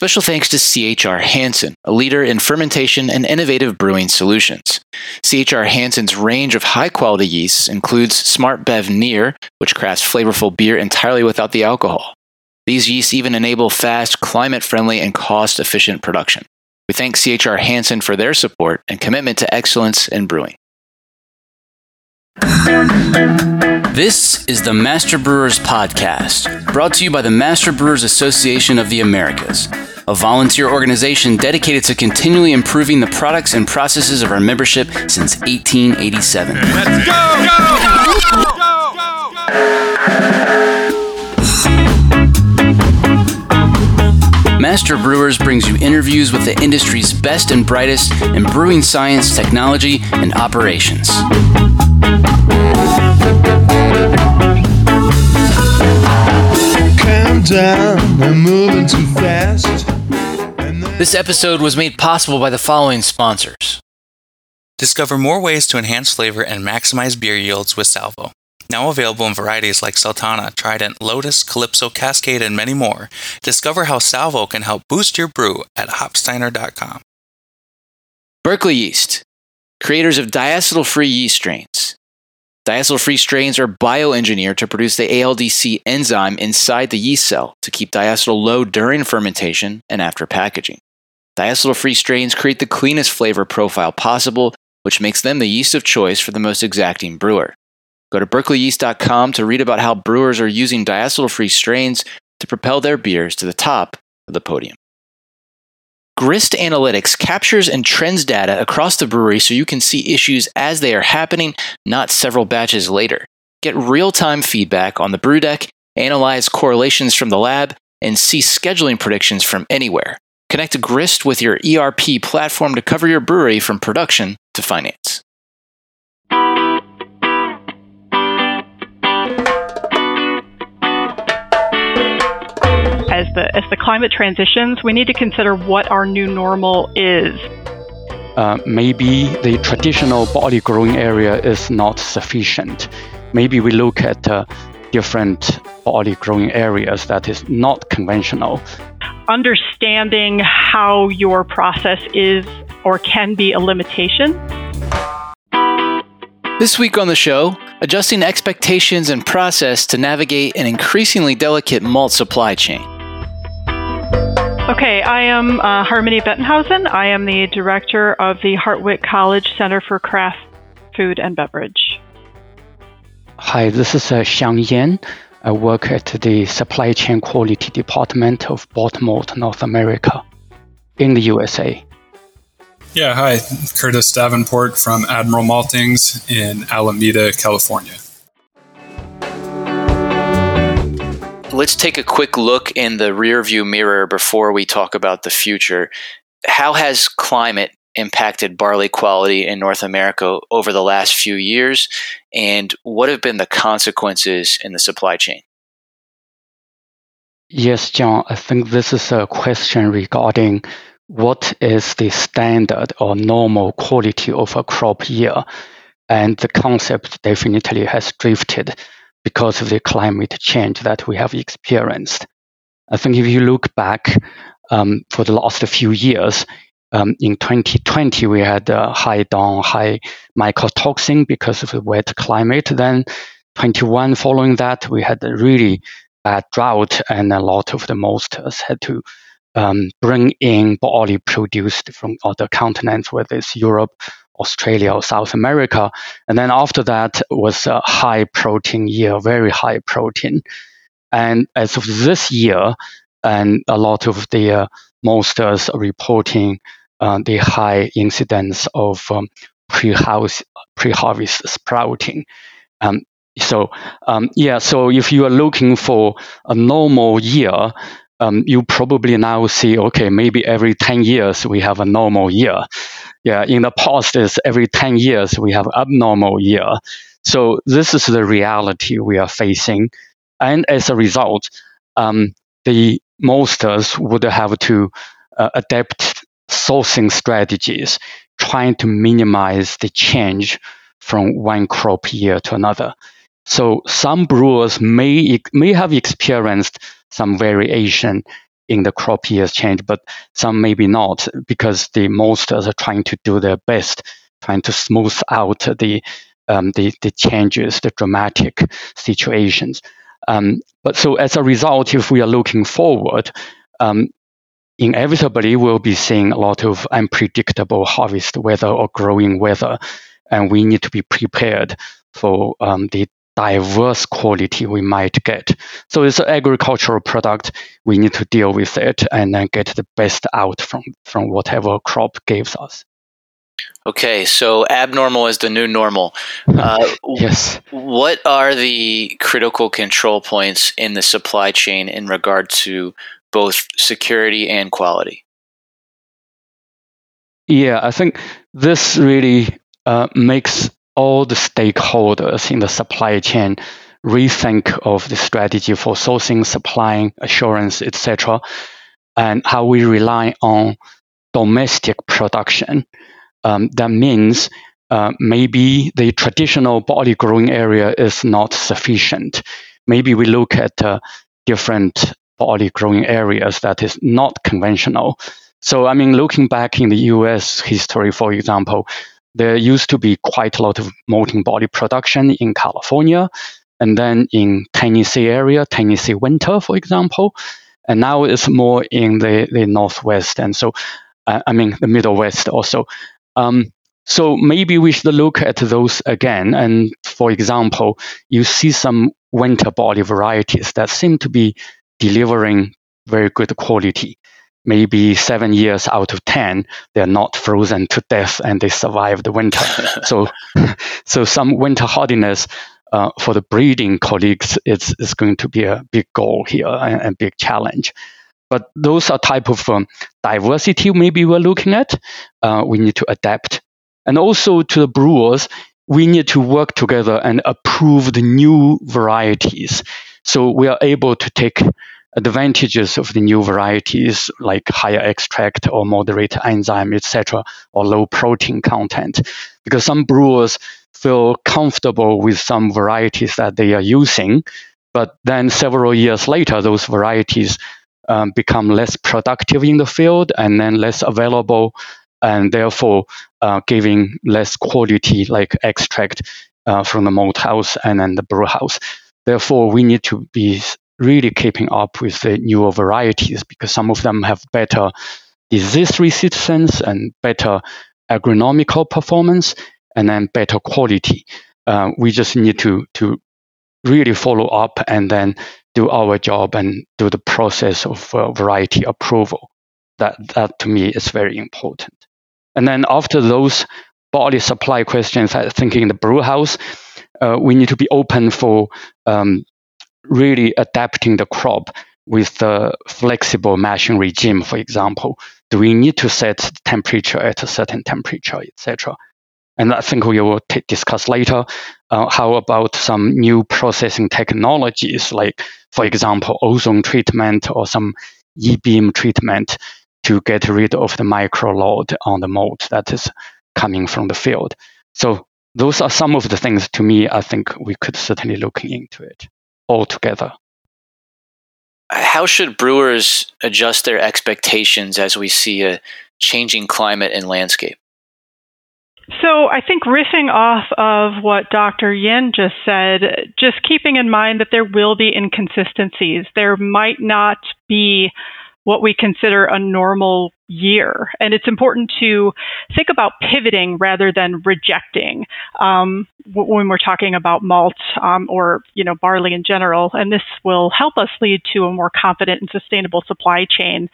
Special thanks to CHR Hansen, a leader in fermentation and innovative brewing solutions. CHR Hansen's range of high quality yeasts includes SmartBev NEER, which crafts flavorful beer entirely without the alcohol. These yeasts even enable fast, climate friendly, and cost efficient production. We thank CHR Hansen for their support and commitment to excellence in brewing. This is the Master Brewers Podcast, brought to you by the Master Brewers Association of the Americas, a volunteer organization dedicated to continually improving the products and processes of our membership since 1887. Let's go! go, go, go Master Brewers brings you interviews with the industry's best and brightest in brewing science, technology, and operations. down, I'm moving too fast. This episode was made possible by the following sponsors. Discover more ways to enhance flavor and maximize beer yields with Salvo. Now available in varieties like Sultana, Trident, Lotus, Calypso, Cascade, and many more. Discover how Salvo can help boost your brew at hopsteiner.com. Berkeley Yeast, creators of diacetyl free yeast strains. Diacetyl free strains are bioengineered to produce the ALDC enzyme inside the yeast cell to keep diacetyl low during fermentation and after packaging. Diacetyl free strains create the cleanest flavor profile possible, which makes them the yeast of choice for the most exacting brewer. Go to berkeleyyeast.com to read about how brewers are using diacetyl free strains to propel their beers to the top of the podium. Grist Analytics captures and trends data across the brewery so you can see issues as they are happening, not several batches later. Get real time feedback on the brew deck, analyze correlations from the lab, and see scheduling predictions from anywhere. Connect Grist with your ERP platform to cover your brewery from production to finance. As the as the climate transitions, we need to consider what our new normal is. Uh, maybe the traditional barley growing area is not sufficient. Maybe we look at uh, different barley growing areas that is not conventional. Understanding how your process is or can be a limitation. This week on the show, adjusting expectations and process to navigate an increasingly delicate malt supply chain. Okay, I am uh, Harmonie Bettenhausen. I am the director of the Hartwick College Center for Craft Food and Beverage. Hi, this is uh, Xiang Yin. I work at the Supply Chain Quality Department of Boortmalt, North America, in the USA. Yeah, hi, Curtis Davenport from Admiral Maltings in Alameda, California. Let's take a quick look in the rearview mirror before we talk about the future. How has climate impacted barley quality in North America over the last few years, and what have been the consequences in the supply chain? Yes, John, I think this is a question regarding what is the standard or normal quality of a crop year. And the concept definitely has drifted because of the climate change that we have experienced. I think if you look back um, for the last few years, um, in 2020 we had a high DON, high mycotoxin because of the wet climate. Then 21 following that we had a really bad drought, and a lot of the maltsters had to um, bring in barley produced from other continents, whether it's Europe Australia or South America. And then after that was a high protein year, very high protein. And as of this year, and a lot of the uh, maltsters are reporting uh, the high incidence of um, pre-harvest, pre-harvest sprouting. Um, so um, yeah, so if you are looking for a normal year, um, you probably now see okay, maybe every 10 years we have a normal year yeah, in the past is every 10 years we have abnormal year. So this is the reality we are facing. And as a result, um, the maltsters would have to uh, adapt sourcing strategies, trying to minimize the change from one crop year to another. So some brewers may may have experienced some variation in the crop years change, but some maybe not because the maltsters are trying to do their best, trying to smooth out the um, the, the changes, the dramatic situations. Um, but so as a result, if we are looking forward, um, inevitably we'll be seeing a lot of unpredictable harvest weather or growing weather, and we need to be prepared for um, the diverse quality we might get. So it's an agricultural product. We need to deal with it and then get the best out from, from whatever crop gives us. Okay, so abnormal is the new normal. Uh, yes. What are the critical control points in the supply chain in regard to both security and quality? Yeah, I think this really uh, makes all the stakeholders in the supply chain rethink of the strategy for sourcing, supplying, assurance, etc., and how we rely on domestic production. Um, that means uh, maybe the traditional barley growing area is not sufficient. Maybe we look at uh, different barley growing areas that is not conventional. So, I mean, looking back in the US history, for example, there used to be quite a lot of malting barley production in California and then in Tennessee area, Tennessee winter, for example. And now it's more in the, the Northwest and so, uh, I mean, the Middle West also. Um, so maybe we should look at those again. And for example, you see some winter barley varieties that seem to be delivering very good quality maybe seven years out of 10, they're not frozen to death and they survive the winter. so, so some winter hardiness uh, for the breeding colleagues is, is going to be a big goal here and a big challenge. But those are type of um, diversity maybe we're looking at. Uh, we need to adapt. And also to the brewers, we need to work together and approve the new varieties. So we are able to take advantages of the new varieties like higher extract or moderate enzyme, etc., or low protein content. Because some brewers feel comfortable with some varieties that they are using, but then several years later, those varieties um, become less productive in the field and then less available, and therefore uh, giving less quality like extract uh, from the malt house and then the brew house. Therefore, we need to be really keeping up with the newer varieties because some of them have better disease resistance and better agronomical performance and then better quality. Uh, we just need to to really follow up and then do our job and do the process of uh, variety approval. That that to me is very important. And then after those barley supply questions, I think in the brew house, uh, we need to be open for um, really adapting the crop with the flexible mashing regime, for example. Do we need to set temperature at a certain temperature, etc.? And I think we will t- discuss later. Uh, how about some new processing technologies, like, for example, ozone treatment or some e-beam treatment to get rid of the micro load on the malt that is coming from the field. So those are some of the things to me. I think we could certainly look into it altogether. How should brewers adjust their expectations as we see a changing climate and landscape? So, I think riffing off of what Dr. Yin just said, just keeping in mind that there will be inconsistencies. There might not be what we consider a normal year. And it's important to think about pivoting rather than rejecting um, when we're talking about malt um, or you know barley in general. And this will help us lead to a more confident and sustainable supply chain.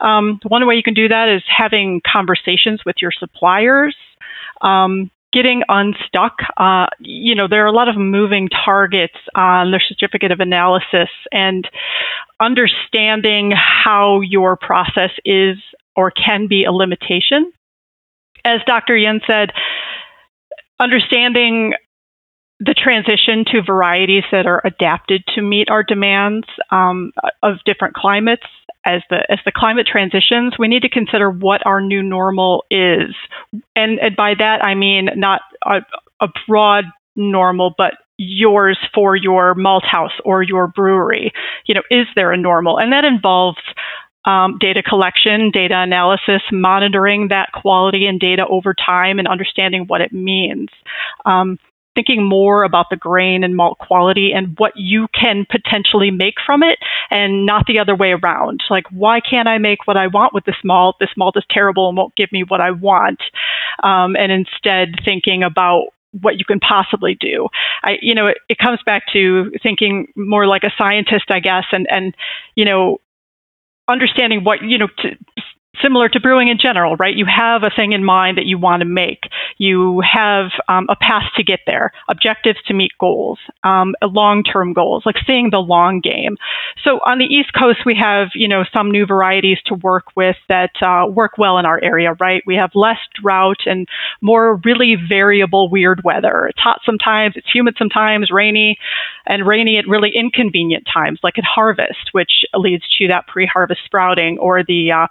Um, one way you can do that is having conversations with your suppliers. Um, getting unstuck. Uh, you know, there are a lot of moving targets on the certificate of analysis, and understanding how your process is or can be a limitation. As Dr. Yin said, understanding the transition to varieties that are adapted to meet our demands um, of different climates as the as the climate transitions, we need to consider what our new normal is, and, and by that I mean not a, a broad normal, but yours for your malt house or your brewery. You know, is there a normal? And that involves um, data collection, data analysis, monitoring that quality and data over time, and understanding what it means. Um, thinking more about the grain and malt quality and what you can potentially make from it and not the other way around. Like, why can't I make what I want with this malt? This malt is terrible and won't give me what I want. Um, and instead thinking about what you can possibly do. I, you know, it, it comes back to thinking more like a scientist, I guess, and, and, you know, understanding what you know to, similar to brewing in general, right? You have a thing in mind that you want to make. You have um, a path to get there, objectives to meet goals, um, long-term goals, like seeing the long game. So on the East Coast, we have you know some new varieties to work with that uh, work well in our area, right? We have less drought and more really variable, weird weather. It's hot sometimes, it's humid sometimes, rainy, and rainy at really inconvenient times, like at harvest, which leads to that pre-harvest sprouting or the uh,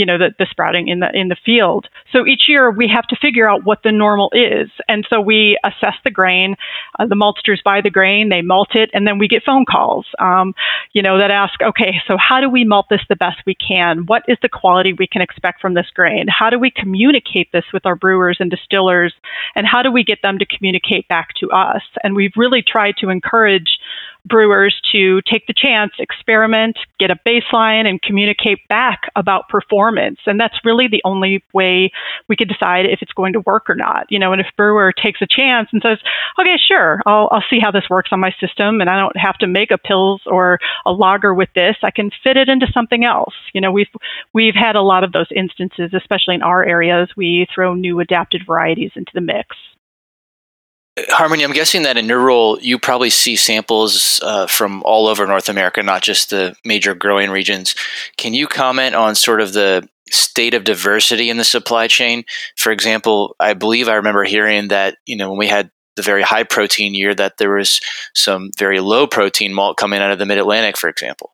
you know the, the sprouting in the in the field. So each year we have to figure out what the normal is, and so we assess the grain. Uh, the maltsters buy the grain, they malt it, and then we get phone calls, um, you know, that ask, okay, so how do we malt this the best we can? What is the quality we can expect from this grain? How do we communicate this with our brewers and distillers, and how do we get them to communicate back to us? And we've really tried to encourage brewers to take the chance, experiment, get a baseline, and communicate back about performance. And that's really the only way we could decide if it's going to work or not. You know, and if brewer takes a chance and says, okay, sure, I'll, I'll see how this works on my system, and I don't have to make a Pils or a lager with this. I can fit it into something else. You know, we've we've had a lot of those instances, especially in our areas. We throw new adapted varieties into the mix. Harmonie, I'm guessing that in your role, you probably see samples uh, from all over North America, not just the major growing regions. Can you comment on sort of the state of diversity in the supply chain? For example, I believe I remember hearing that you know when we had the very high protein year, that there was some very low protein malt coming out of the Mid Atlantic, for example.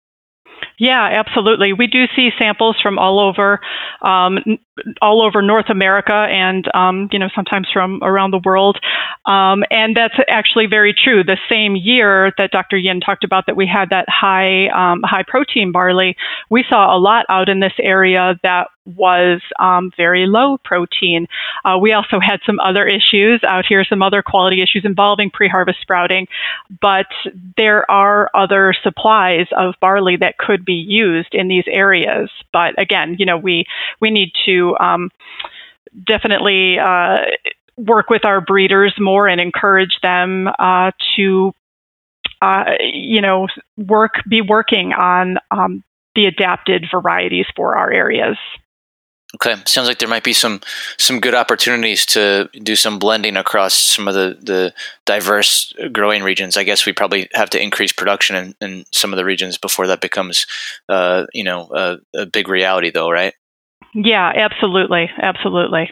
Yeah, absolutely. We do see samples from all over, um, all over North America, and um, you know sometimes from around the world. Um, and that's actually very true. The same year that Dr. Yin talked about that we had that high um, high protein barley, we saw a lot out in this area that was um, very low protein. Uh, we also had some other issues out here, some other quality issues involving pre-harvest sprouting, but there are other supplies of barley that could be used in these areas. But again, you know, we we need to um, definitely. Uh, work with our breeders more and encourage them uh, to uh, you know, work be working on um, the adapted varieties for our areas. Okay, sounds like there might be some some good opportunities to do some blending across some of the, the diverse growing regions. I guess we probably have to increase production in, in some of the regions before that becomes, uh, you know, a, a big reality, though, right? Yeah, absolutely, absolutely.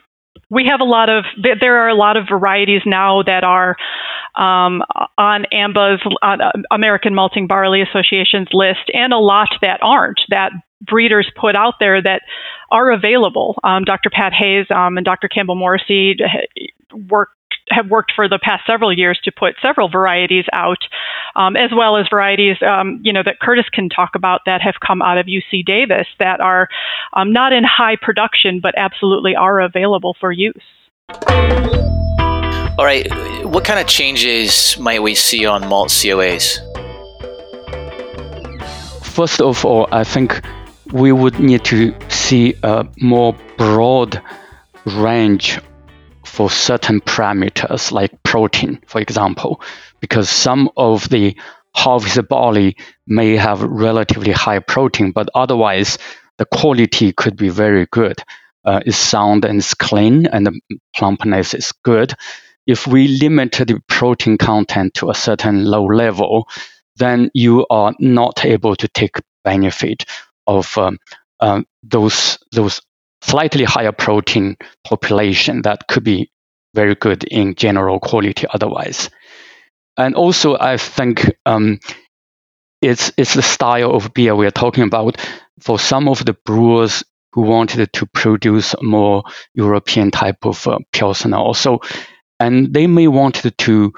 We have a lot of there are a lot of varieties now that are um, on AMBA's uh, American Malting Barley Association's list, and a lot that aren't that breeders put out there that are available. Um, Dr. Pat Hayes um, and Dr. Campbell Morrissy work have worked for the past several years to put several varieties out, um, as well as varieties, um, you know, that Curtis can talk about that have come out of UC Davis that are um, not in high production, but absolutely are available for use. All right, what kind of changes might we see on malt COAs? First of all, I think we would need to see a more broad range for certain parameters like protein, for example, because some of the harvest barley may have relatively high protein, but otherwise the quality could be very good. Uh, it's sound and it's clean, and the plumpness is good. If we limit the protein content to a certain low level, then you are not able to take benefit of um, um, those those slightly higher protein population that could be very good in general quality otherwise. And also, I think um, it's it's the style of beer we are talking about. For some of the brewers who wanted to produce more European type of uh, pilsner, also, and they may want to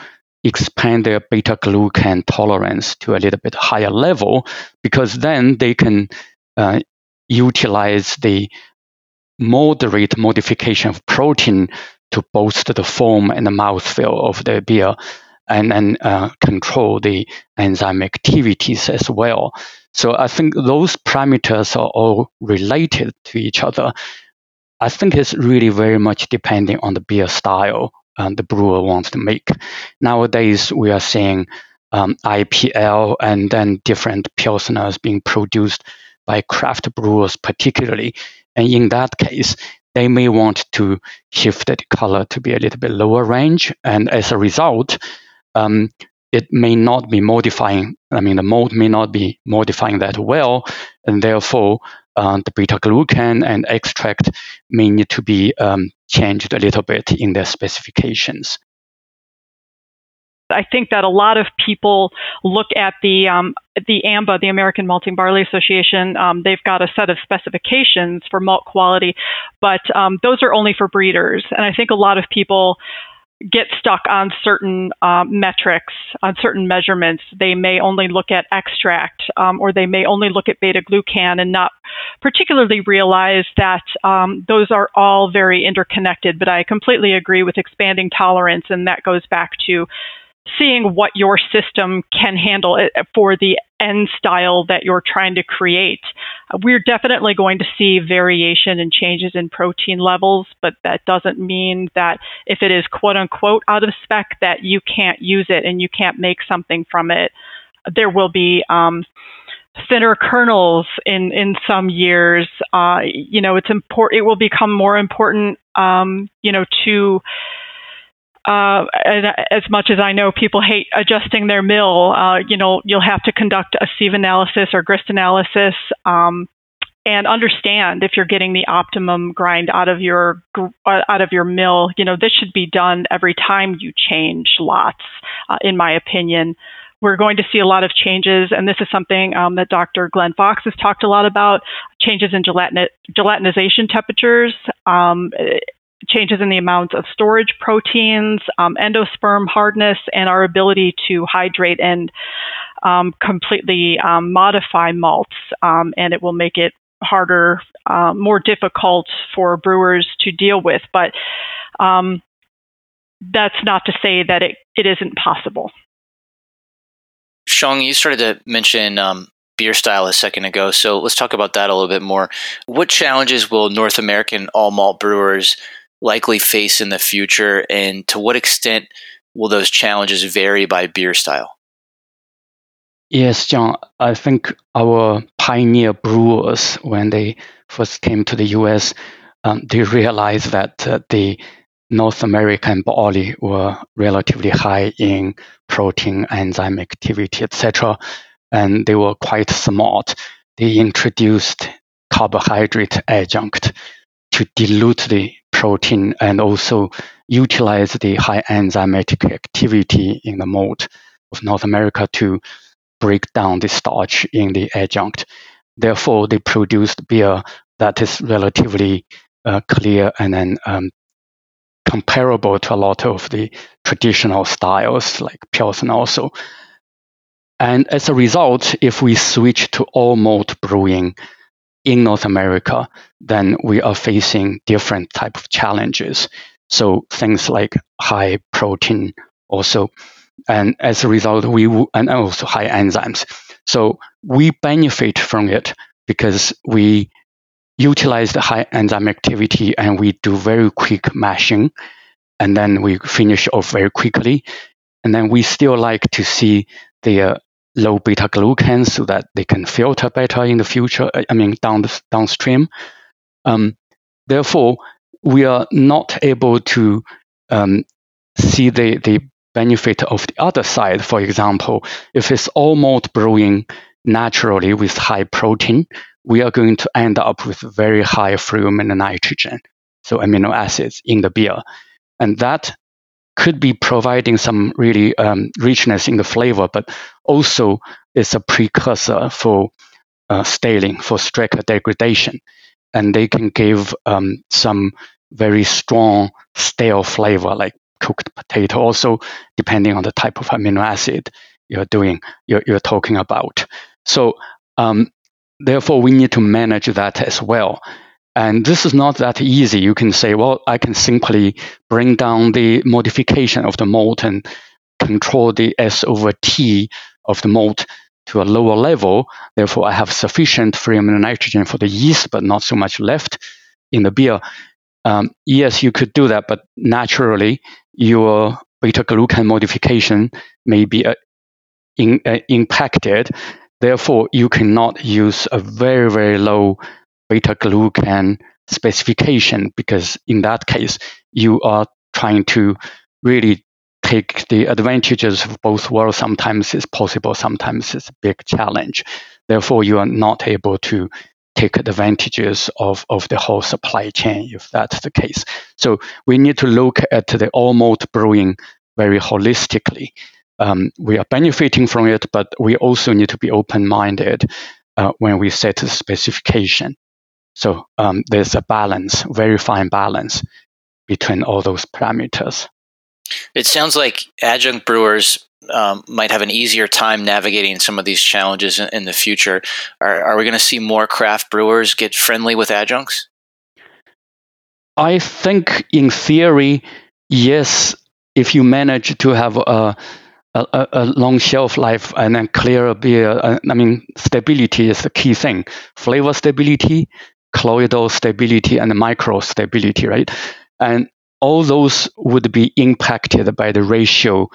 expand their beta glucan tolerance to a little bit higher level because then they can uh, utilize the moderate modification of protein to boost the foam and the mouthfeel of the beer and then uh, control the enzyme activities as well. So I think those parameters are all related to each other. I think it's really very much depending on the beer style um, the brewer wants to make. Nowadays, we are seeing um, IPL and then different pilsners being produced by craft brewers, particularly. And in that case, they may want to shift the color to be a little bit lower range. And as a result, um, it may not be modifying, I mean, the mold may not be modifying that well. And therefore, uh, the beta glucan and extract may need to be um, changed a little bit in their specifications. I think that a lot of people look at the um, the AMBA, the American Malting Barley Association. Um, they've got a set of specifications for malt quality, but um, those are only for breeders. And I think a lot of people get stuck on certain uh, metrics, on certain measurements. They may only look at extract um, or they may only look at beta glucan and not particularly realize that um, those are all very interconnected. But I completely agree with expanding tolerance, and that goes back to seeing what your system can handle for the end style that you're trying to create. We're definitely going to see variation and changes in protein levels, but that doesn't mean that if it is quote unquote out of spec that you can't use it and you can't make something from it. There will be um, thinner kernels in in some years. Uh, you know, it's important. It will become more important. Um, you know, to uh, as much as I know people hate adjusting their mill, uh, you know, you'll have to conduct a sieve analysis or grist analysis um, and understand if you're getting the optimum grind out of your uh, out of your mill. You know, this should be done every time you change lots, uh, in my opinion. We're going to see a lot of changes, and this is something um, that Dr. Glen Fox has talked a lot about changes in gelatin- gelatinization temperatures. Um, changes in the amounts of storage proteins, um, endosperm hardness, and our ability to hydrate and um, completely um, modify malts. Um, and it will make it harder, uh, more difficult for brewers to deal with. But um, that's not to say that it, it isn't possible. Xiang, you started to mention um, beer style a second ago, so let's talk about that a little bit more. What challenges will North American all malt brewers likely face in the future, and to what extent will those challenges vary by beer style? Yes, John. I think our pioneer brewers, when they first came to the US, um, they realized that uh, the North American barley were relatively high in protein, enzyme activity, etc., and they were quite smart. They introduced carbohydrate adjunct to dilute the protein and also utilize the high enzymatic activity in the malt of North America to break down the starch in the adjunct. Therefore, they produced beer that is relatively uh, clear and then um, comparable to a lot of the traditional styles like Pilsen also. And as a result, if we switch to all malt brewing, in North America, then we are facing different type of challenges. So things like high protein also, and as a result, we and also high enzymes. So we benefit from it because we utilize the high enzyme activity and we do very quick mashing, and then we finish off very quickly. And then we still like to see the uh, low beta glucans so that they can filter better in the future. I mean, down the, downstream. Um, therefore, we are not able to um, see the, the benefit of the other side. For example, if it's all malt brewing naturally with high protein, we are going to end up with very high fume and nitrogen, so amino acids in the beer. And that could be providing some really um, richness in the flavor, but also it's a precursor for uh, staling, for Strecker degradation. And they can give um, some very strong stale flavor, like cooked potato, also depending on the type of amino acid you're doing, you're, you're talking about. So um, therefore, we need to manage that as well. And this is not that easy. You can say, well, I can simply bring down the modification of the malt and control the S over T of the malt to a lower level. Therefore, I have sufficient free amino nitrogen for the yeast, but not so much left in the beer. Um, yes, you could do that, but naturally, your beta glucan modification may be uh, in, uh, impacted. Therefore, you cannot use a very, very low beta glucan specification because in that case, you are trying to really take the advantages of both worlds. Sometimes it's possible, sometimes it's a big challenge. Therefore, you are not able to take advantages of, of the whole supply chain if that's the case. So we need to look at the all malt brewing very holistically. Um, we are benefiting from it, but we also need to be open minded uh, when we set the specification. So um, there's a balance, very fine balance between all those parameters. It sounds like adjunct brewers um, might have an easier time navigating some of these challenges in, in the future. Are, are we going to see more craft brewers get friendly with adjuncts? I think, in theory, yes. If you manage to have a a, a, long shelf life and then clear beer. Uh, I mean, stability is the key thing. Flavor stability, colloidal stability, and micro stability, right? And all those would be impacted by the ratio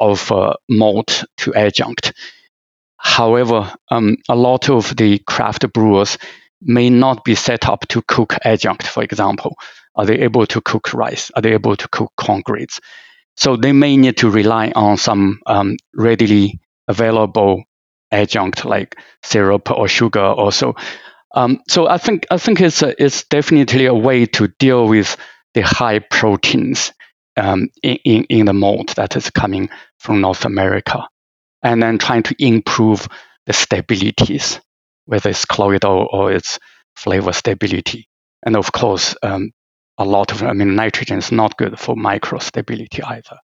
of uh, malt to adjunct. However, um, a lot of the craft brewers may not be set up to cook adjunct, for example. Are they able to cook rice? Are they able to cook corn grits? So they may need to rely on some um, readily available adjunct like syrup or sugar also. Um, so I think I think it's a, it's definitely a way to deal with the high proteins um, in, in, in the malt that is coming from North America, and then trying to improve the stabilities, whether it's colloidal or its flavor stability, and of course um, a lot of I mean nitrogen is not good for micro stability either.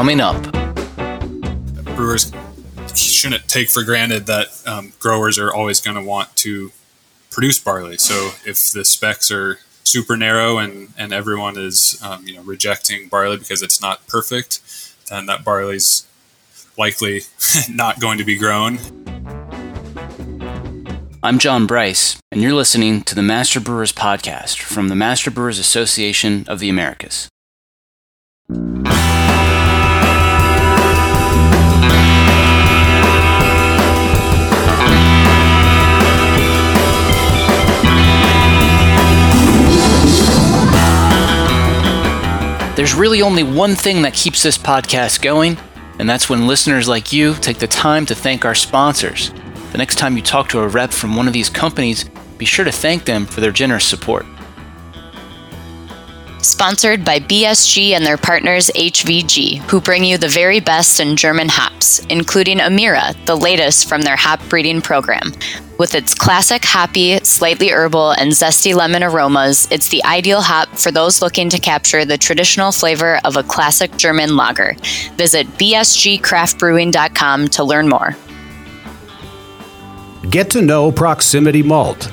Coming up, brewers shouldn't take for granted that um, growers are always going to want to produce barley. So if the specs are super narrow and, and everyone is um, you know rejecting barley because it's not perfect, then that barley's likely not going to be grown. I'm John Bryce, and you're listening to the Master Brewers Podcast from the Master Brewers Association of the Americas. There's really only one thing that keeps this podcast going, and that's when listeners like you take the time to thank our sponsors. The next time you talk to a rep from one of these companies, be sure to thank them for their generous support. Sponsored by BSG and their partners HVG, who bring you the very best in German hops, including Amira, the latest from their hop breeding program. With its classic hoppy, slightly herbal, and zesty lemon aromas, it's the ideal hop for those looking to capture the traditional flavor of a classic German lager. Visit bsgcraftbrewing.com to learn more. Get to know Proximity Malt.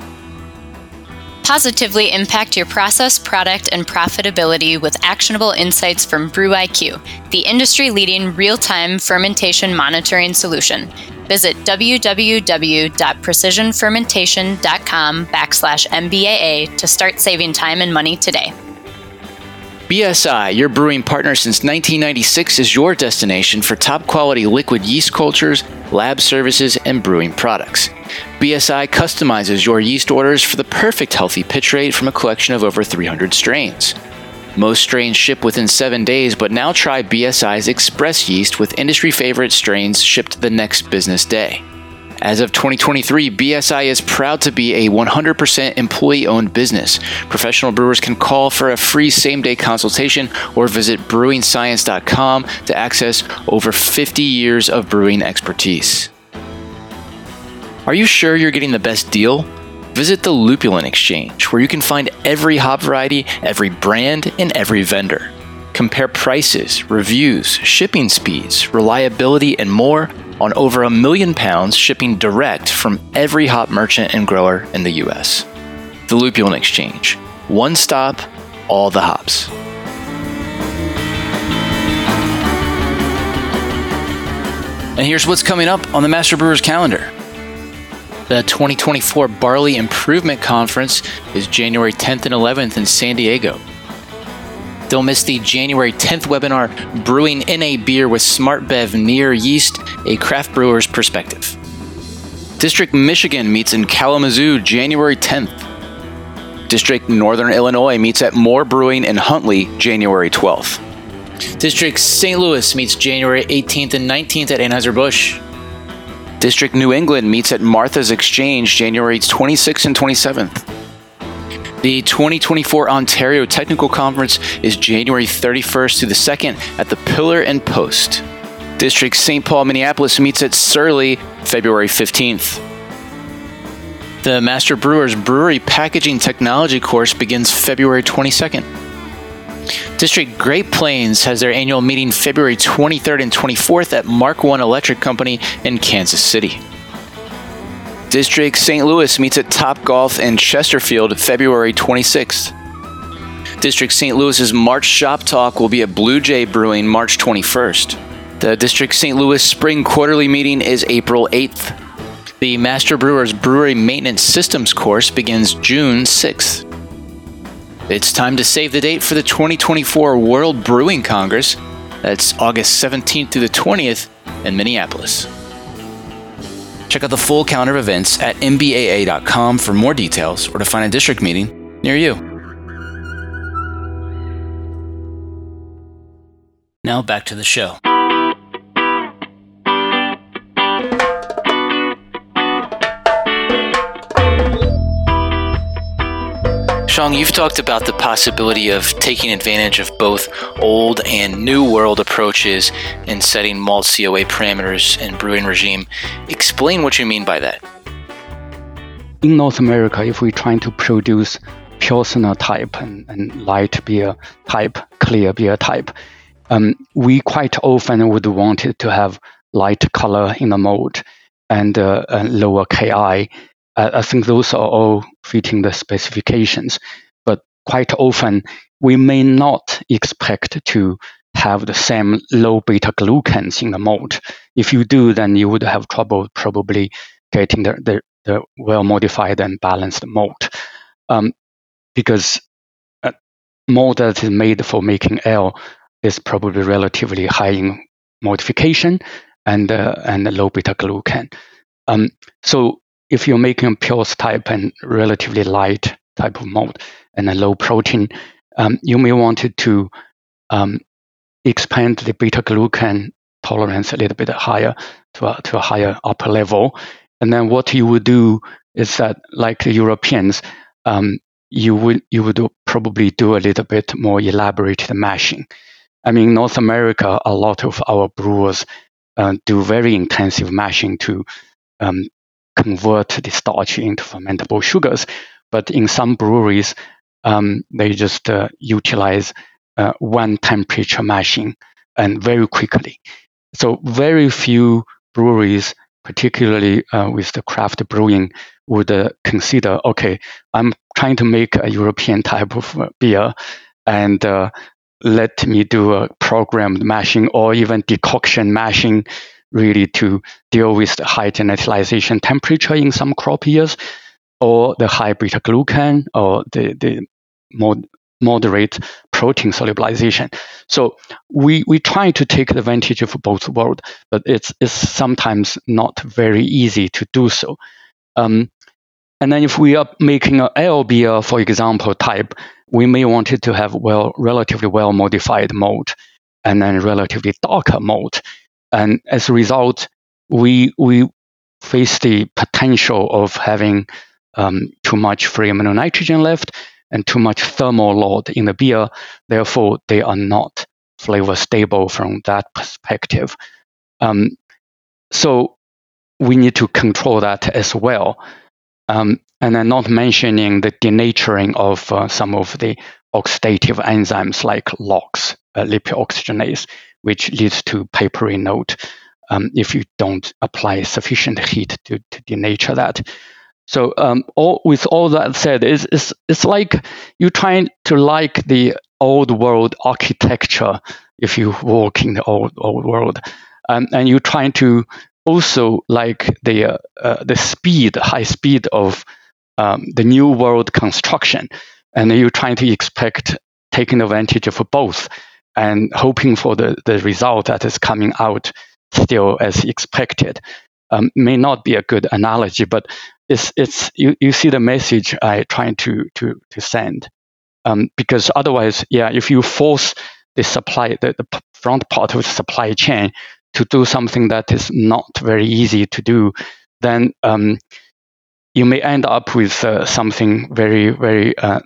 Positively impact your process, product, and profitability with actionable insights from BrewIQ, the industry-leading real-time fermentation monitoring solution. Visit www.precisionfermentation.com backslash MBAA to start saving time and money today. BSI, your brewing partner since 1996, is your destination for top quality liquid yeast cultures, lab services, and brewing products. BSI customizes your yeast orders for the perfect healthy pitch rate from a collection of over 300 strains. Most strains ship within seven days, but now try BSI's Express yeast with industry favorite strains shipped the next business day. As of 2023, BSI is proud to be a 100% employee owned business. Professional brewers can call for a free same day consultation or visit brewingscience.com to access over 50 years of brewing expertise. Are you sure you're getting the best deal? Visit the Lupulin Exchange, where you can find every hop variety, every brand, and every vendor. Compare prices, reviews, shipping speeds, reliability, and more on over a million pounds shipping direct from every hop merchant and grower in the US. The Lupulin Exchange. One stop, all the hops. And here's what's coming up on the Master Brewers calendar. The 2024 Barley Improvement Conference is January 10th and 11th in San Diego. Don't miss the January 10th webinar, Brewing in a Beer with SmartBev NEER Yeast, a craft brewer's perspective. District Michigan meets in Kalamazoo January 10th. District Northern Illinois meets at Moore Brewing in Huntley January 12th. District St. Louis meets January 18th and 19th at Anheuser-Busch. District New England meets at Martha's Exchange January 26th and 27th. The 2024 Ontario Technical Conference is January 31st to the 2nd at the Pillar and Post. District St. Paul, Minneapolis meets at Surly February 15th. The Master Brewers Brewery Packaging Technology course begins February 22nd. District Great Plains has their annual meeting February 23rd and 24th at Mark One Electric Company in Kansas City. District St. Louis meets at Top Golf in Chesterfield February 26th. District St. Louis's March Shop Talk will be at Blue Jay Brewing March 21st. The District St. Louis Spring Quarterly Meeting is April 8th. The Master Brewers Brewery Maintenance Systems course begins June 6th. It's time to save the date for the 2024 World Brewing Congress. That's August 17th through the 20th in Minneapolis. Check out the full calendar of events at mbaa.com for more details or to find a district meeting near you. Now back to the show. Xiang, you've talked about the possibility of taking advantage of both old and new world approaches in setting malt COA parameters and brewing regime. Explain what you mean by that. In North America, if we're trying to produce Pilsner type and, and light beer type, clear beer type, um, we quite often would want it to have light color in the malt and, uh, and lower Ki I think those are all fitting the specifications. But quite often, we may not expect to have the same low beta glucans in the malt. If you do, then you would have trouble probably getting the, the, the well modified and balanced malt. Um, because a malt that is made for making ale is probably relatively high in modification and, uh, and low beta glucan. Um, so if you're making a Pils type and relatively light type of malt and a low protein, um, you may want to um, expand the beta glucan tolerance a little bit higher to a, to a higher upper level. And then what you would do is that, like the Europeans, um, you would you would probably do a little bit more elaborate mashing. I mean, North America, a lot of our brewers uh, do very intensive mashing to um, convert the starch into fermentable sugars. But in some breweries, um, they just uh, utilize uh, one temperature mashing and very quickly. So very few breweries, particularly uh, with the craft brewing, would uh, consider, okay, I'm trying to make a European type of uh, beer and uh, let me do a programmed mashing or even decoction mashing really to deal with the high gelatinization temperature in some crop years, or the high beta glucan, or the, the mod, moderate protein solubilization. So we, we try to take advantage of both worlds, but it's, it's sometimes not very easy to do so. Um, and then if we are making an beer, for example, type, we may want it to have well, relatively well modified malt and then relatively darker malt. And as a result, we we face the potential of having um, too much free amino nitrogen left and too much thermal load in the beer. Therefore, they are not flavor stable from that perspective. Um, so we need to control that as well. Um, and I'm not mentioning the denaturing of uh, some of the oxidative enzymes like LOX, uh, lipid oxygenase, which leads to papery note um, if you don't apply sufficient heat to, to denature that. So um, all, with all that said, it's, it's, it's like you're trying to like the old world architecture if you walk in the old, old world. Um, and you're trying to also like the, uh, uh, the speed, high speed of um, the new world construction. And you're trying to expect taking advantage of both and hoping for the, the result that is coming out still as expected. Um, may not be a good analogy, but it's, it's you, you see the message I trying to, to, to send. Um, because otherwise, yeah, if you force the supply, the, the front part of the supply chain to do something that is not very easy to do, then um, you may end up with uh, something very, very uh,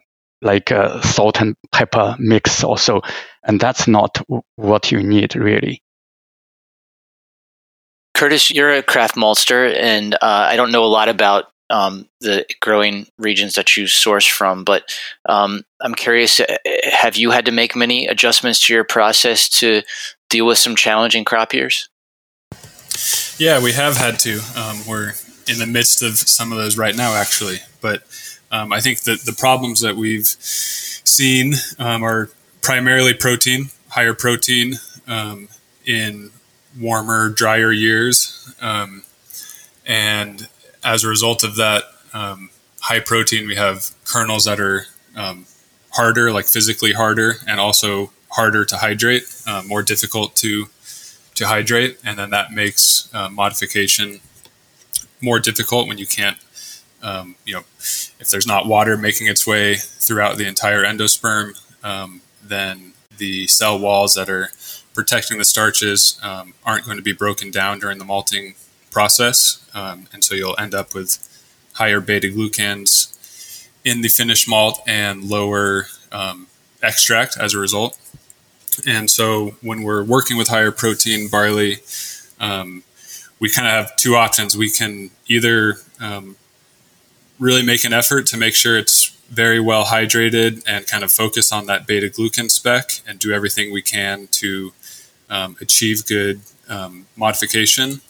like a salt and pepper mix also, and that's not w- what you need really. Curtis, you're a craft maltster, and uh, I don't know a lot about um, the growing regions that you source from, but um, I'm curious uh, have you had to make many adjustments to your process to deal with some challenging crop years? Yeah, we have had to. Um, we're in the midst of some of those right now, actually. But um, I think that the problems that we've seen um, are primarily protein, higher protein um, in warmer, drier years. Um, and as a result of that um, high protein, we have kernels that are um, harder, like physically harder, and also harder to hydrate, uh, more difficult to to hydrate, and then that makes uh, modification more difficult when you can't, um, you know, if there's not water making its way throughout the entire endosperm, um, then the cell walls that are protecting the starches um, aren't going to be broken down during the malting process, um, and so you'll end up with higher beta glucans in the finished malt and lower um, extract as a result. And so when we're working with higher protein barley, um, we kind of have two options. We can either um, really make an effort to make sure it's very well hydrated and kind of focus on that beta glucan spec and do everything we can to um, achieve good um, modification.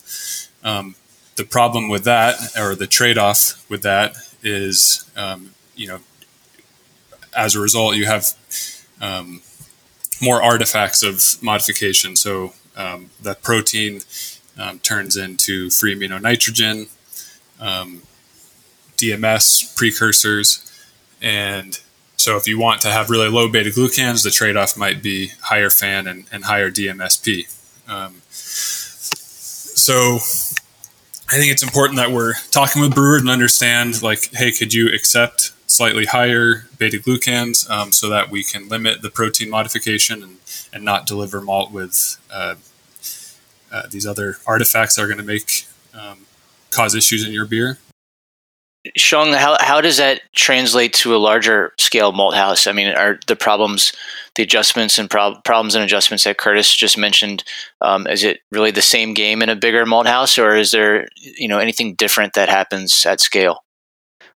Um, the problem with that, or the trade off with that, is um, you know, as a result, you have um, more artifacts of modification. So um, that protein turns into free amino nitrogen, DMS precursors, and so if you want to have really low beta glucans, the trade-off might be higher FAN and, and higher DMSP. Um, so I think it's important that we're talking with brewers and understand, like, hey, could you accept slightly higher beta glucans um, so that we can limit the protein modification and, and not deliver malt with uh, uh, these other artifacts that are going to make um, cause issues in your beer. Xiang, how how does that translate to a larger scale malt house? I mean, are the problems, the adjustments and prob- problems and adjustments that Curtis just mentioned, um, is it really the same game in a bigger malt house, or is there you know anything different that happens at scale?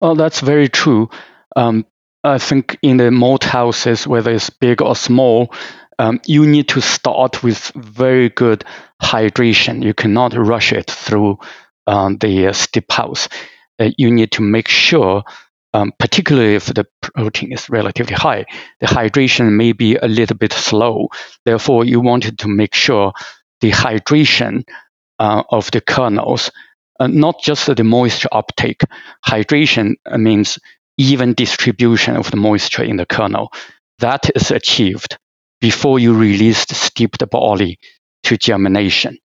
Well, that's very true. Um, I think in the malt houses, whether it's big or small, um, you need to start with very good hydration. You cannot rush it through um, the uh, steep house. Uh, you need to make sure, um, particularly if the protein is relatively high, the hydration may be a little bit slow. Therefore, you wanted to make sure the hydration uh, of the kernels, uh, not just the moisture uptake. Hydration means even distribution of the moisture in the kernel. That is achieved before you release the steeped barley to germination.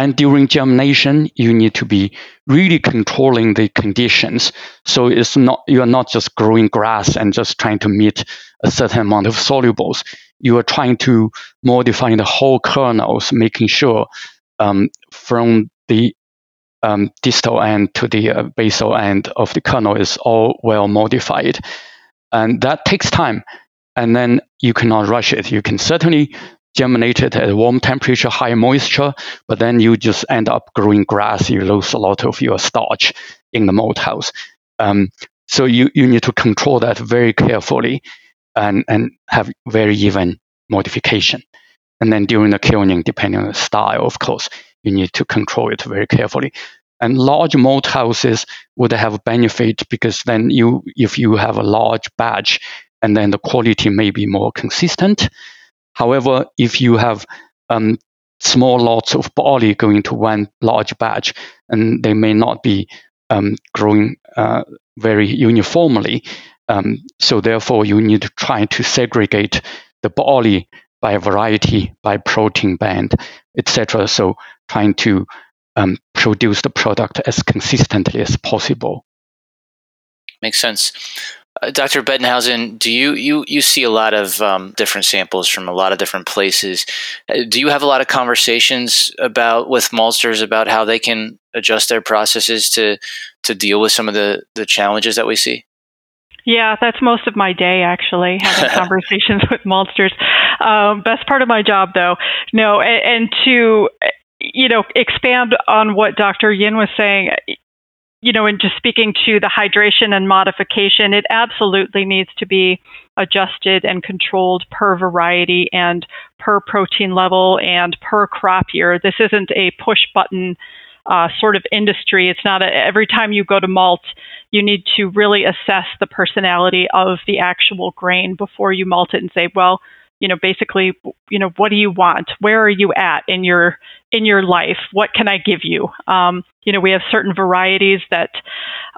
And during germination, you need to be really controlling the conditions. So it's not you are not just growing grass and just trying to meet a certain amount of solubles. You are trying to modify the whole kernels, making sure um, from the um, distal end to the uh, basal end of the kernel is all well modified. And that takes time. And then you cannot rush it. You can certainly germinate it at warm temperature, high moisture, but then you just end up growing grass. You lose a lot of your starch in the mold house. Um, so you, you need to control that very carefully and, and have very even modification. And then during the kilning, depending on the style, of course, you need to control it very carefully. And large mold houses would have a benefit because then you, if you have a large batch, and then the quality may be more consistent. However, if you have um, small lots of barley going to one large batch, and they may not be um, growing uh, very uniformly, um, so therefore you need to try to segregate the barley by variety, by protein band, etc. So trying to um, produce the product as consistently as possible. Makes sense. Uh, Dr. Bettenhausen, do you, you, you see a lot of um, different samples from a lot of different places? Uh, do you have a lot of conversations about with maltsters about how they can adjust their processes to to deal with some of the, the challenges that we see? Yeah, that's most of my day actually, having conversations with maltsters. Um, best part of my job, though. No, and, and to you know expand on what Dr. Yin was saying. You know, in just speaking to the hydration and modification, it absolutely needs to be adjusted and controlled per variety and per protein level and per crop year. This isn't a push button uh, sort of industry. It's not a, every time you go to malt, you need to really assess the personality of the actual grain before you malt it and say, well, you know, basically, you know, what do you want? Where are you at in your in your life? What can I give you? Um, you know, we have certain varieties that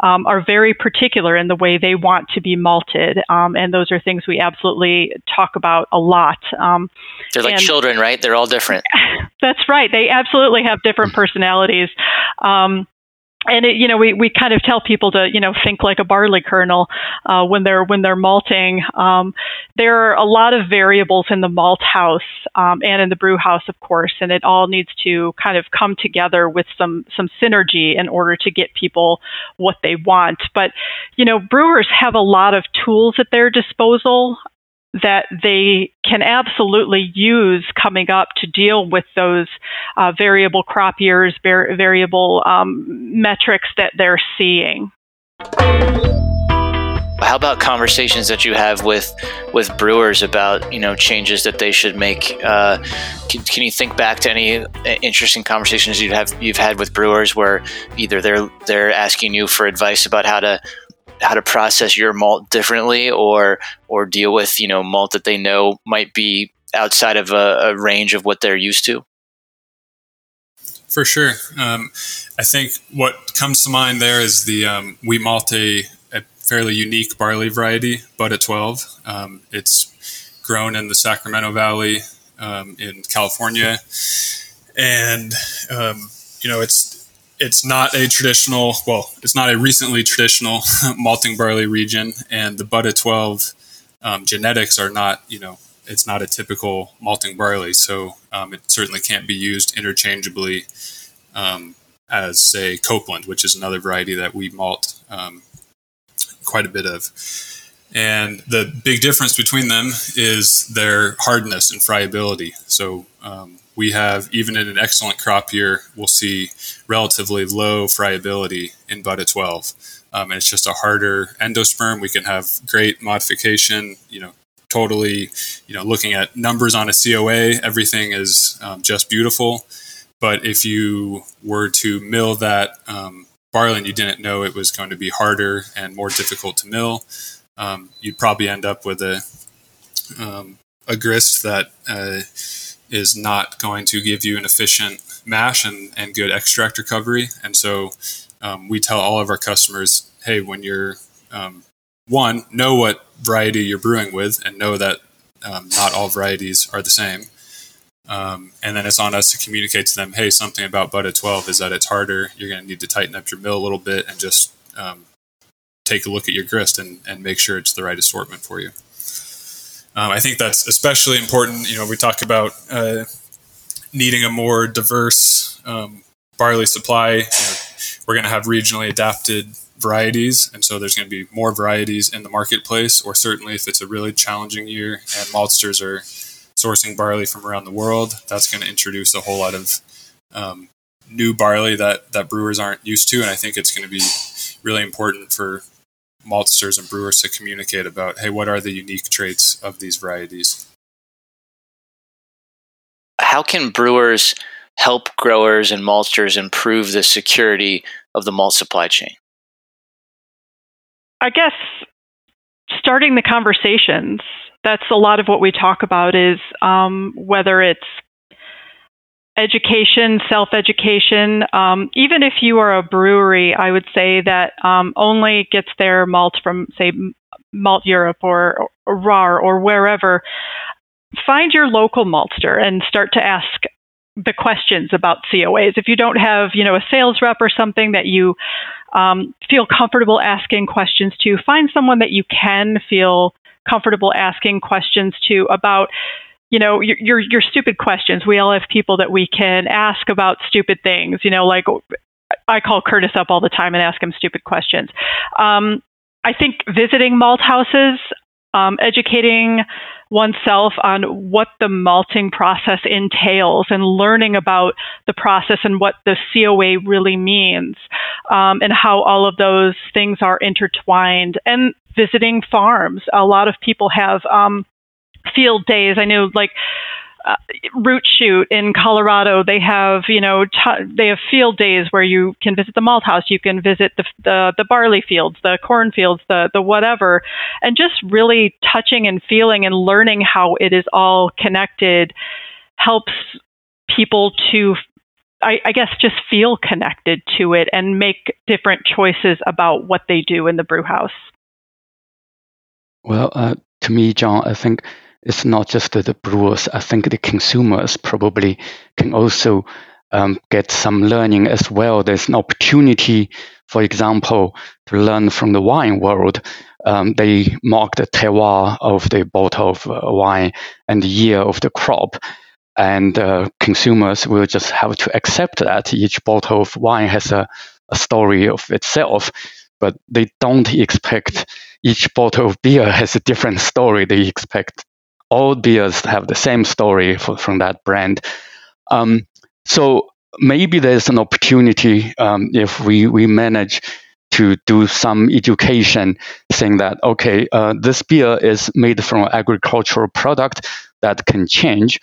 um, are very particular in the way they want to be malted, um, and those are things we absolutely talk about a lot. Um, They're like and, children, right? They're all different. that's right. They absolutely have different personalities. And it, you know we, we kind of tell people to you know think like a barley kernel uh, when they're when they're malting. Um, there are a lot of variables in the malt house um, and in the brew house, of course, and it all needs to kind of come together with some some synergy in order to get people what they want. But you know brewers have a lot of tools at their disposal that they can absolutely use coming up to deal with those uh, variable crop years, var- variable um, metrics that they're seeing. How about conversations that you have with with brewers about you know changes that they should make? Uh, can, can, you think back to any uh, interesting conversations you have you've had with brewers where either they're they're asking you for advice about how to how to process your malt differently or or deal with you know malt that they know might be outside of a, a range of what they're used to? For sure. Um, i think what comes to mind there is the um, we malt a, a, fairly unique barley variety Butta 12 um, it's grown in the sacramento valley um, in california. And um, you know it's it's not a traditional, well, it's not a recently traditional malting barley region, and the Butta 12 um, genetics are not, you know, it's not a typical malting barley, so um, it certainly can't be used interchangeably um, as, say, Copeland, which is another variety that we malt um, quite a bit of. And the big difference between them is their hardness and friability. So um, we have, even in an excellent crop year, we'll see relatively low friability in Butta 12. Um, and it's just a harder endosperm. We can have great modification, you know, totally, you know, looking at numbers on a COA, everything is um, just beautiful. But if you were to mill that um, barley and you didn't know it was going to be harder and more difficult to mill, um, you'd probably end up with a um, a grist that uh, is not going to give you an efficient mash and, and good extract recovery. And so um, we tell all of our customers, hey, when you're um, one, know what variety you're brewing with and know that um, not all varieties are the same. Um, and then it's on us to communicate to them, hey, something about Butta 12 is that it's harder. You're going to need to tighten up your mill a little bit and just um, take a look at your grist and, and make sure it's the right assortment for you. Um, I think that's especially important. You know, we talk about uh, needing a more diverse um, barley supply. You know, we're going to have regionally adapted varieties, and so there's going to be more varieties in the marketplace. Or certainly, if it's a really challenging year and maltsters are sourcing barley from around the world, that's going to introduce a whole lot of um, new barley that that brewers aren't used to, and I think it's going to be really important for maltsters and brewers to communicate about, hey, what are the unique traits of these varieties? How can brewers help growers and maltsters improve the security of the malt supply chain? I guess starting the conversations. That's a lot of what we talk about is um, whether it's education, self education. Um, even if you are a brewery, I would say that um, only gets their malt from, say, Malteurop or, or Rahr or wherever. Find your local maltster and start to ask the questions about COAs. If you don't have, you know, a sales rep or something that you um, feel comfortable asking questions to, find someone that you can feel comfortable asking questions to about you know your, your, your stupid questions. We all have people that we can ask about stupid things. You know, like I call Curtis up all the time and ask him stupid questions. Um, I think visiting malt houses, um, educating oneself on what the malting process entails and learning about the process and what the COA really means um, and how all of those things are intertwined and visiting farms. A lot of people have um, field days. I know like uh, Root Shoot in Colorado, they have you know t- they have field days where you can visit the malt house, you can visit the the, the barley fields, the corn fields, the the whatever, and just really touching and feeling and learning how it is all connected helps people to I, I, guess just feel connected to it and make different choices about what they do in the brew house. Well, uh, to me, John, I think it's not just the brewers. I think the consumers probably can also um, get some learning as well. There's an opportunity, for example, to learn from the wine world. Um, they mark the terroir of the bottle of uh, wine and the year of the crop. And uh, consumers will just have to accept that each bottle of wine has a, a story of itself, but they don't expect each bottle of beer has a different story. They expect all beers have the same story for, from that brand. Um, so maybe there's an opportunity um, if we, we manage to do some education saying that, okay, uh, this beer is made from agricultural product that can change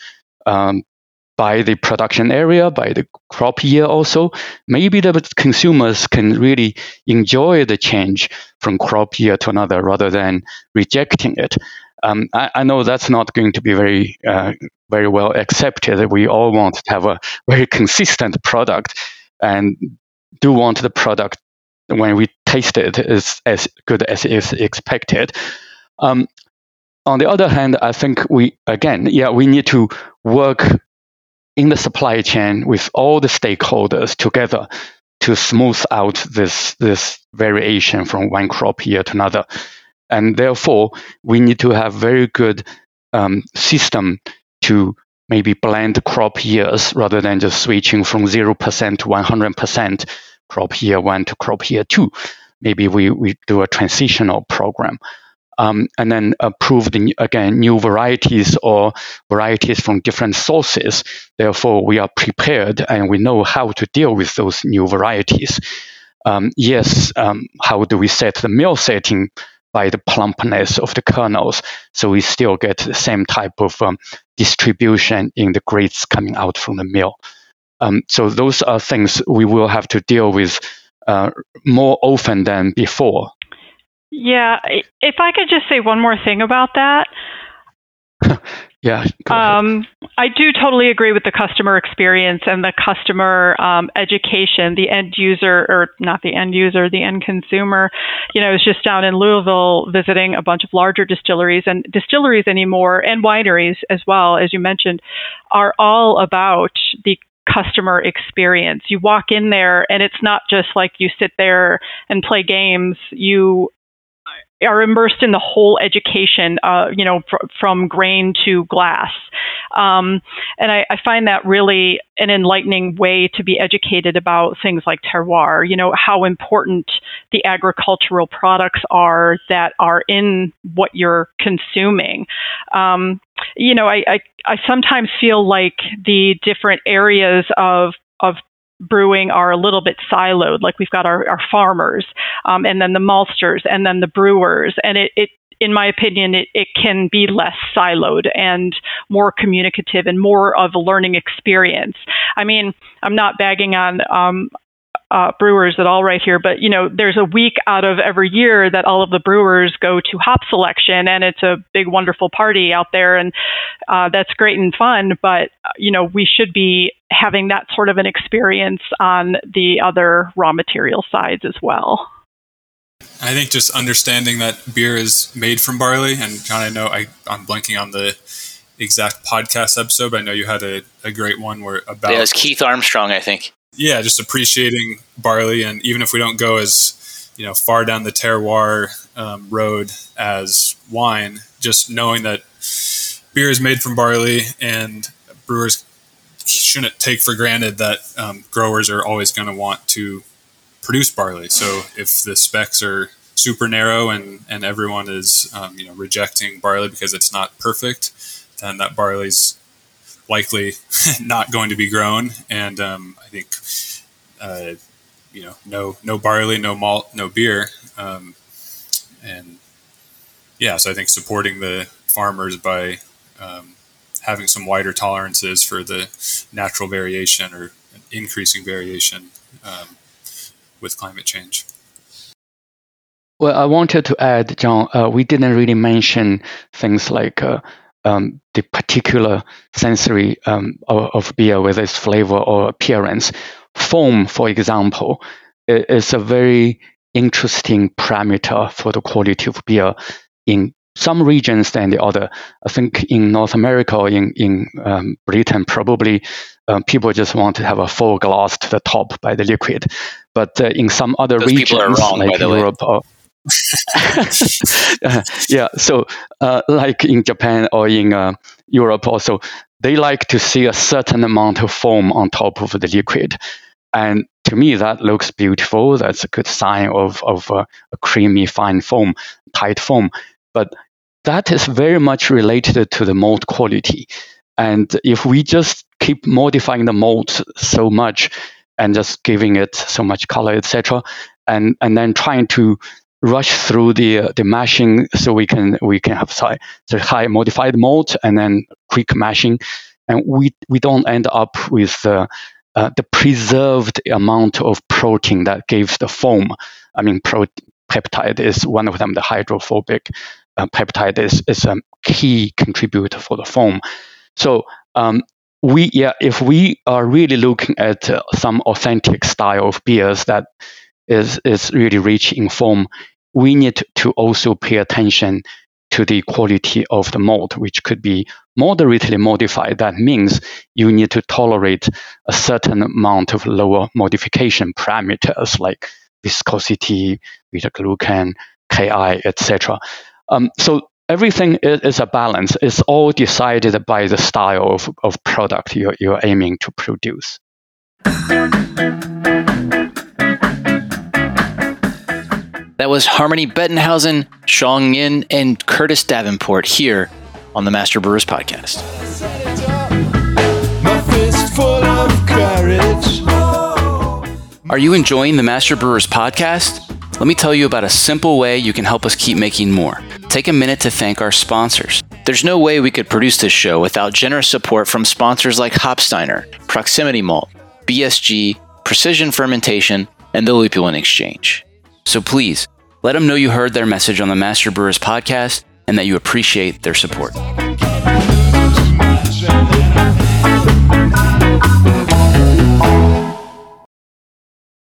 um, by the production area, by the crop year also. Maybe the consumers can really enjoy the change from crop year to another rather than rejecting it. Um, I, I, know that's not going to be very uh, very well accepted. We all want to have a very consistent product, and do want the product when we taste it is as good as is expected. Um, on the other hand, I think we again, yeah, we need to work in the supply chain with all the stakeholders together to smooth out this this variation from one crop year to another. And therefore, we need to have very good um, system to maybe blend crop years rather than just switching from 0% to 100% crop year one to crop year two. Maybe we, we do a transitional program. Um, and then approve the, again new varieties or varieties from different sources. Therefore, we are prepared and we know how to deal with those new varieties. Um, yes, um, how do we set the mill setting by the plumpness of the kernels. So we still get the same type of um, distribution in the grades coming out from the mill. Um, so those are things we will have to deal with uh, more often than before. Yeah, if I could just say one more thing about that. Yeah. Um, I do totally agree with the customer experience and the customer um, education, the end user, or not the end user, the end consumer. You know, I was just down in Louisville visiting a bunch of larger distilleries, and distilleries anymore, and wineries as well, as you mentioned, are all about the customer experience. You walk in there, and it's not just like you sit there and play games. You are immersed in the whole education, uh, you know, fr- from grain to glass. Um, and I, I, find that really an enlightening way to be educated about things like terroir, you know, how important the agricultural products are that are in what you're consuming. Um, you know, I, I, I sometimes feel like the different areas of of brewing are a little bit siloed. Like we've got our, our farmers, um, and then the maltsters, and then the brewers, and it, it in my opinion, it, it can be less siloed and more communicative and more of a learning experience. I mean, I'm not bagging on um, uh, brewers at all right here, but you know, there's a week out of every year that all of the brewers go to hop selection, and it's a big, wonderful party out there, and uh, that's great and fun. But you know, we should be having that sort of an experience on the other raw material sides as well. I think just understanding that beer is made from barley, and John, I know I, I'm blanking on the exact podcast episode, but I know you had a, a great one where about yeah, it was Keith Armstrong, I think yeah, just appreciating barley, and even if we don't go as you know far down the terroir um, road as wine, just knowing that beer is made from barley, and brewers shouldn't take for granted that um, growers are always going to want to produce barley. So if the specs are super narrow and and everyone is um, you know rejecting barley because it's not perfect, then that barley's likely not going to be grown. And um, I think, uh, you know, no no barley, no malt, no beer. Um, and yeah, so I think supporting the farmers by um, having some wider tolerances for the natural variation or increasing variation um, with climate change. Well, I wanted to add, John, uh, we didn't really mention things like uh, um, the particular sensory um, of, of, beer, whether it's flavor or appearance. Foam, for example, is a very interesting parameter for the quality of beer in some regions than the other. I think in North America or in, in um, Britain, probably um, people just want to have a full glass to the top by the liquid. But uh, in some other Those regions, like Europe or yeah, so uh, like in Japan or in uh, Europe also, they like to see a certain amount of foam on top of the liquid. And to me, that looks beautiful. That's a good sign of, of uh, a creamy, fine foam, tight foam. But that is very much related to the mold quality. And if we just keep modifying the malt so much and just giving it so much color, etc., and, and then trying to rush through the uh, the mashing so we can we can have high, high modified malt and then quick mashing, and we we don't end up with uh, uh, the preserved amount of protein that gives the foam. I mean, pro- peptide is one of them. The hydrophobic uh, peptide is is a key contributor for the foam. So um, we yeah, if we are really looking at uh, some authentic style of beers that is, is really rich in foam, we need to also pay attention to the quality of the malt, which could be moderately modified. That means you need to tolerate a certain amount of lower modification parameters like viscosity, beta glucan, Ki, etc. Um, so everything is, is, a balance. It's all decided by the style of, of product you're, you're aiming to produce. That was Harmonie Bettenhausen, Xiang Yin, and Curtis Davenport here on the Master Brewers Podcast. Are you enjoying the Master Brewers Podcast? Let me tell you about a simple way you can help us keep making more. Take a minute to thank our sponsors. There's no way we could produce this show without generous support from sponsors like Hopsteiner, Proximity Malt, BSG, Precision Fermentation, and the Lupulin Exchange. So please, let them know you heard their message on the Master Brewers podcast and that you appreciate their support.